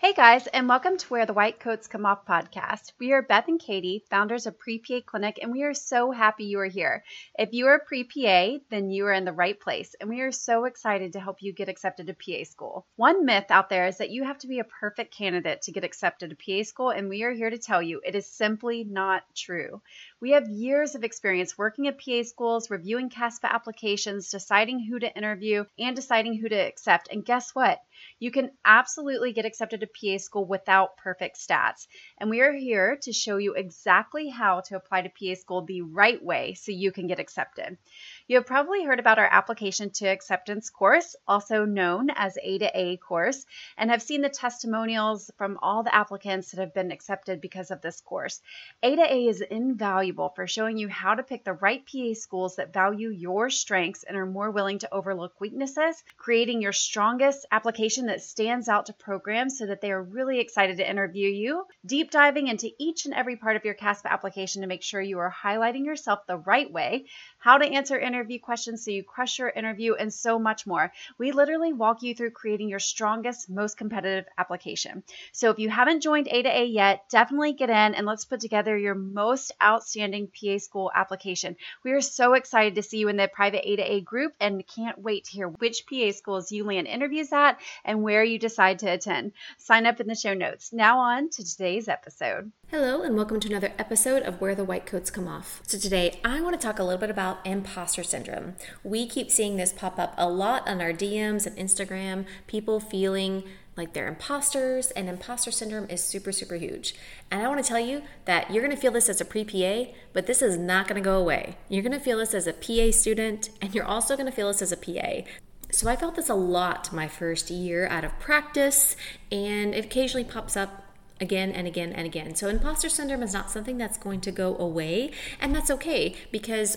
Hey guys, and welcome to Where the White Coats Come Off podcast. We are Beth and Katie, founders of Pre PA Clinic, and we are so happy you are here. If you are pre PA, then you are in the right place, and we are so excited to help you get accepted to PA school. One myth out there is that you have to be a perfect candidate to get accepted to PA school, and we are here to tell you it is simply not true. We have years of experience working at PA schools, reviewing CASPA applications, deciding who to interview, and deciding who to accept. And guess what? You can absolutely get accepted to PA school without perfect stats. And we are here to show you exactly how to apply to PA school the right way so you can get accepted. You have probably heard about our application to acceptance course, also known as A to A course, and have seen the testimonials from all the applicants that have been accepted because of this course. A to A is invaluable for showing you how to pick the right PA schools that value your strengths and are more willing to overlook weaknesses, creating your strongest application that stands out to programs so that they are really excited to interview you, deep diving into each and every part of your CASPA application to make sure you are highlighting yourself the right way, how to answer interview questions so you crush your interview, and so much more. We literally walk you through creating your strongest, most competitive application. So if you haven't joined A to A yet, definitely get in and let's put together your most outstanding PA school application. We are so excited to see you in the private A to A group and can't wait to hear which PA schools you land interviews at and where you decide to attend. Sign up in the show notes. Now on to today's episode. Hello, and welcome to another episode of Where the White Coats Come Off. So, today I want to talk a little bit about imposter syndrome. We keep seeing this pop up a lot on our DMs and Instagram, people feeling like they're imposters, and imposter syndrome is super, super huge. And I want to tell you that you're going to feel this as a pre PA, but this is not going to go away. You're going to feel this as a PA student, and you're also going to feel this as a PA. So, I felt this a lot my first year out of practice, and it occasionally pops up again and again and again. So, imposter syndrome is not something that's going to go away, and that's okay because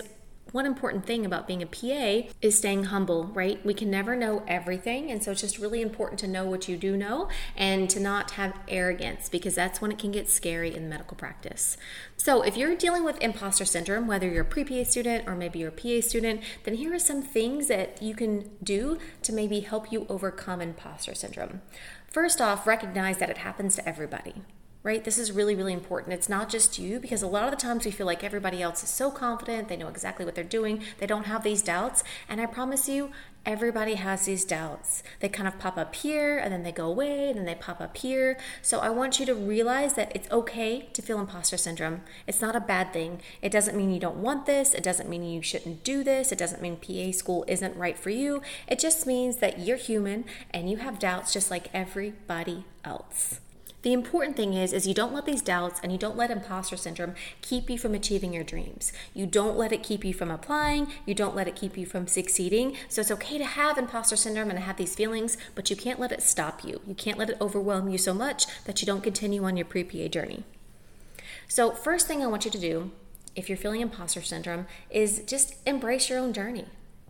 one important thing about being a PA is staying humble, right? We can never know everything. And so it's just really important to know what you do know and to not have arrogance because that's when it can get scary in medical practice. So if you're dealing with imposter syndrome, whether you're a pre PA student or maybe you're a PA student, then here are some things that you can do to maybe help you overcome imposter syndrome. First off, recognize that it happens to everybody right? This is really, really important. It's not just you because a lot of the times we feel like everybody else is so confident, they know exactly what they're doing, they don't have these doubts. And I promise you, everybody has these doubts. They kind of pop up here and then they go away and then they pop up here. So I want you to realize that it's okay to feel imposter syndrome. It's not a bad thing. It doesn't mean you don't want this, it doesn't mean you shouldn't do this, it doesn't mean PA school isn't right for you. It just means that you're human and you have doubts just like everybody else. The important thing is is you don't let these doubts and you don't let imposter syndrome keep you from achieving your dreams. You don't let it keep you from applying, you don't let it keep you from succeeding. So it's okay to have imposter syndrome and have these feelings, but you can't let it stop you. You can't let it overwhelm you so much that you don't continue on your pre-PA journey. So first thing I want you to do if you're feeling imposter syndrome is just embrace your own journey.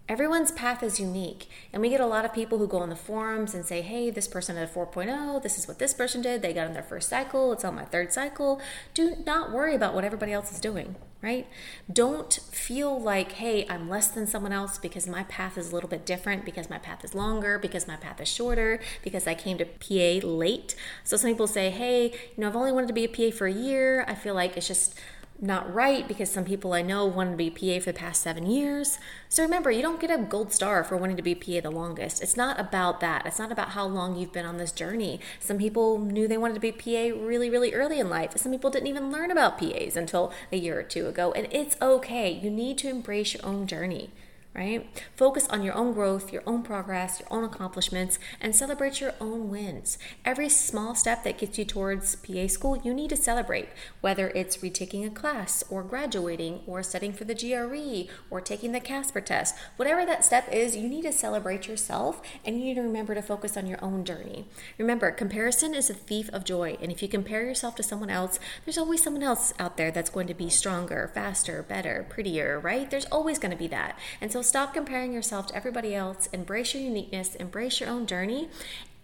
Everyone's path is unique. And we get a lot of people who go on the forums and say, hey, this person had a 4.0, this is what this person did, they got in their first cycle, it's on my third cycle. Do not worry about what everybody else is doing, right? Don't feel like, hey, I'm less than someone else because my path is a little bit different, because my path is longer, because my path is shorter, because I came to PA late. So some people say, hey, you know, I've only wanted to be a PA for a year. I feel like it's just not right because some people I know wanted to be PA for the past seven years. So remember, you don't get a gold star for wanting to be PA the longest. It's not about that. It's not about how long you've been on this journey. Some people knew they wanted to be PA really, really early in life. Some people didn't even learn about PAs until a year or two ago. And it's okay. You need to embrace your own journey right? Focus on your own growth, your own progress, your own accomplishments, and celebrate your own wins. Every small step that gets you towards PA school, you need to celebrate, whether it's retaking a class, or graduating, or studying for the GRE, or taking the CASPER test. Whatever that step is, you need to celebrate yourself and you need to remember to focus on your own journey. Remember, comparison is a thief of joy, and if you compare yourself to someone else, there's always someone else out there that's going to be stronger, faster, better, prettier, right? There's always going to be that. And so stop comparing yourself to everybody else, embrace your uniqueness, embrace your own journey,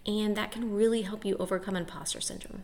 and that can really help you overcome imposter syndrome.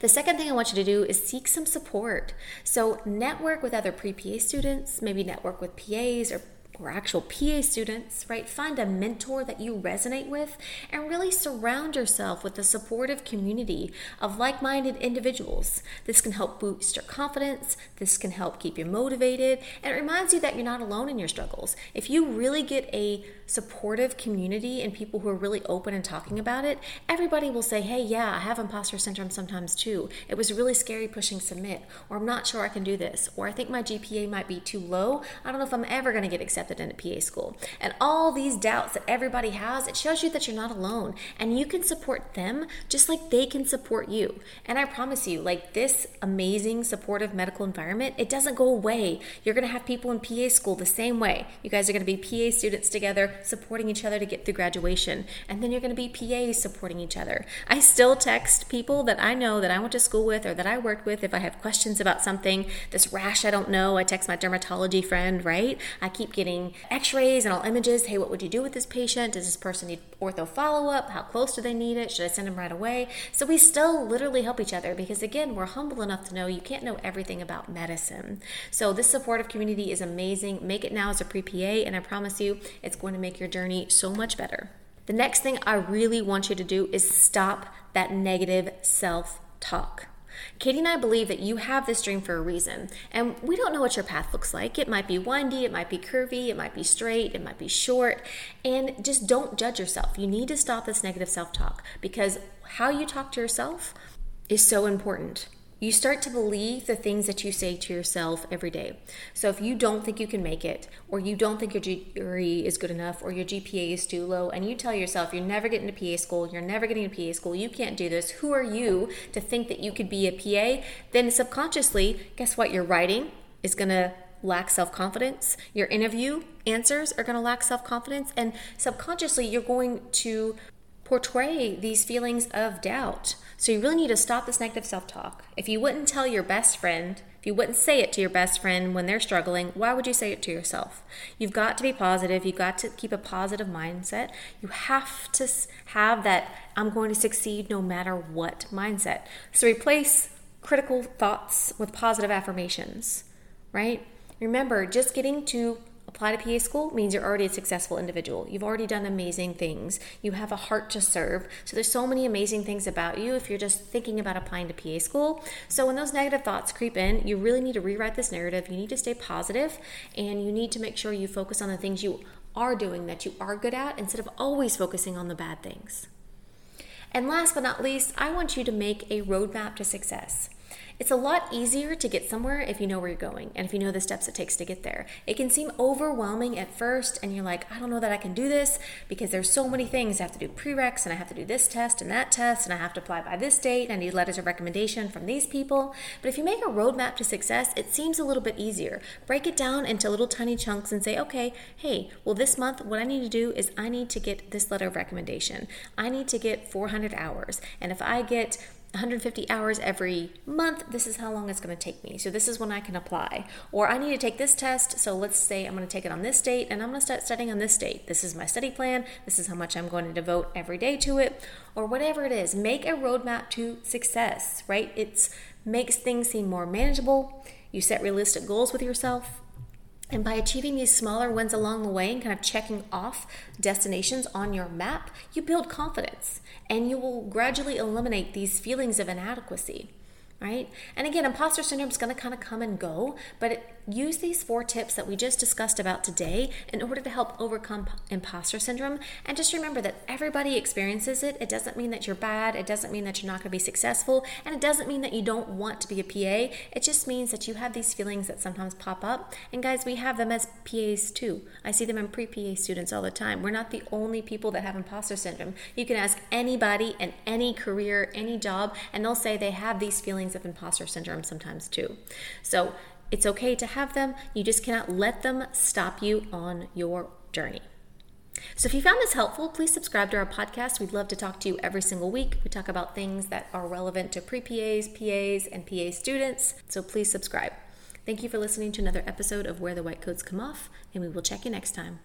The second thing I want you to do is seek some support. So, network with other pre PA students, maybe network with PAs or or actual PA students, right? Find a mentor that you resonate with and really surround yourself with a supportive community of like minded individuals. This can help boost your confidence, this can help keep you motivated, and it reminds you that you're not alone in your struggles. If you really get a supportive community and people who are really open and talking about it, everybody will say, Hey, yeah, I have imposter syndrome sometimes too. It was really scary pushing submit, or I'm not sure I can do this, or I think my GPA might be too low. I don't know if I'm ever going to get accepted into PA school. And all these doubts that everybody has, it shows you that you're not alone and you can support them just like they can support you. And I promise you, like this amazing supportive medical environment, it doesn't go away. You're going to have people in PA school the same way. You guys are going to be PA students together, supporting each other to get through graduation. And then you're going to be PAs supporting each other. I still text people that I know that I went to school with or that I worked with if I have questions about something, this rash I don't know. I text my dermatology friend, right? I keep getting x rays and all images. Hey, what would you do with this patient? Does this person need ortho follow up? How close do they need it? Should I send them right away? So we still literally help each other because, again, we're humble enough to know you can't know everything about medicine. So this supportive community is amazing. Make it now as a pre PA, and I promise you it's going to make your journey so much better. The next thing I really want you to do is stop that negative self talk. Katie and I believe that you have this dream for a reason, and we don't know what your path looks like. It might be windy, it might be curvy, it might be straight, it might be short, and just don't judge yourself. You need to stop this negative self talk because how you talk to yourself is so important you start to believe the things that you say to yourself every day. So if you don't think you can make it, or you don't think your GRE is good enough, or your GPA is too low, and you tell yourself you're never getting to PA school, you're never getting to PA school, you can't do this, who are you to think that you could be a PA? Then subconsciously, guess what? Your writing is to lack self confidence. Your interview answers are going to lack self confidence. And subconsciously, you're going to portray these feelings of doubt. So you really need to stop this negative self talk. If you wouldn't tell your best friend, if you wouldn't say it to your best friend when they're struggling, why would you say it to yourself? You've got to be positive. You've got to keep a positive mindset. You have to have that I'm going to succeed no matter what mindset. So replace critical thoughts with positive affirmations, right? Remember, just getting to Apply to PA school means you're already a successful individual. You've already done amazing things. You have a heart to serve. So there's so many amazing things about you if you're just thinking about applying to PA school. So when those negative thoughts creep in, you really need to rewrite this narrative. You need to stay positive and you need to make sure you focus on the things you are doing that you are good at instead of always focusing on the bad things. And last but not least, I want you to make a roadmap to success. It's a lot easier to get somewhere if you know where you're going and if you know the steps it takes to get there. It can seem overwhelming at first, and you're like, I don't know that I can do this because there's so many things. I have to do prereqs, and I have to do this test and that test, and I have to apply by this date. And I need letters of recommendation from these people. But if you make a roadmap to success, it seems a little bit easier. Break it down into little tiny chunks and say, okay, hey, well, this month, what I need to do is I need to get this letter of recommendation. I need to get 400 hours. And if I get 150 hours every month, this is how long it's going to take me. So this is when I can apply. Or I need to take this test, so let's say I'm going to take it on this date and I'm going to start studying on this date. This is my study plan. This is how much I'm going to devote every day to it or whatever it is. Make a roadmap to success, right? It makes things seem more manageable. You set realistic goals with yourself. And by achieving these smaller wins along the way and kind of checking off destinations on your map, you build confidence. And you will gradually eliminate these feelings of inadequacy right? And again, imposter syndrome is going to kind of come and go, but it, use these four tips that we just discussed about today in order to help overcome imposter syndrome. And just remember that everybody experiences it. It doesn't mean that you're bad, it doesn't mean that you're not going to be successful, and it doesn't mean that you don't want to be a PA. It just means that you have these feelings that sometimes pop up. And guys, we have them as PAs too. I see them in pre PA students all the time. We're not the only people that have imposter syndrome. You can ask anybody in any career, any job, and they'll say they have these feelings feelings of imposter syndrome sometimes too. So it's okay to have them, you just cannot let them stop you on your journey. So, if you found this helpful, please subscribe to our podcast. We'd love to talk to you every single week. We talk about things that are relevant to pre PAs, PAs, and PA students. So, please subscribe. Thank you for listening to another episode of Where the White Coats Come Off, and we will check you next time.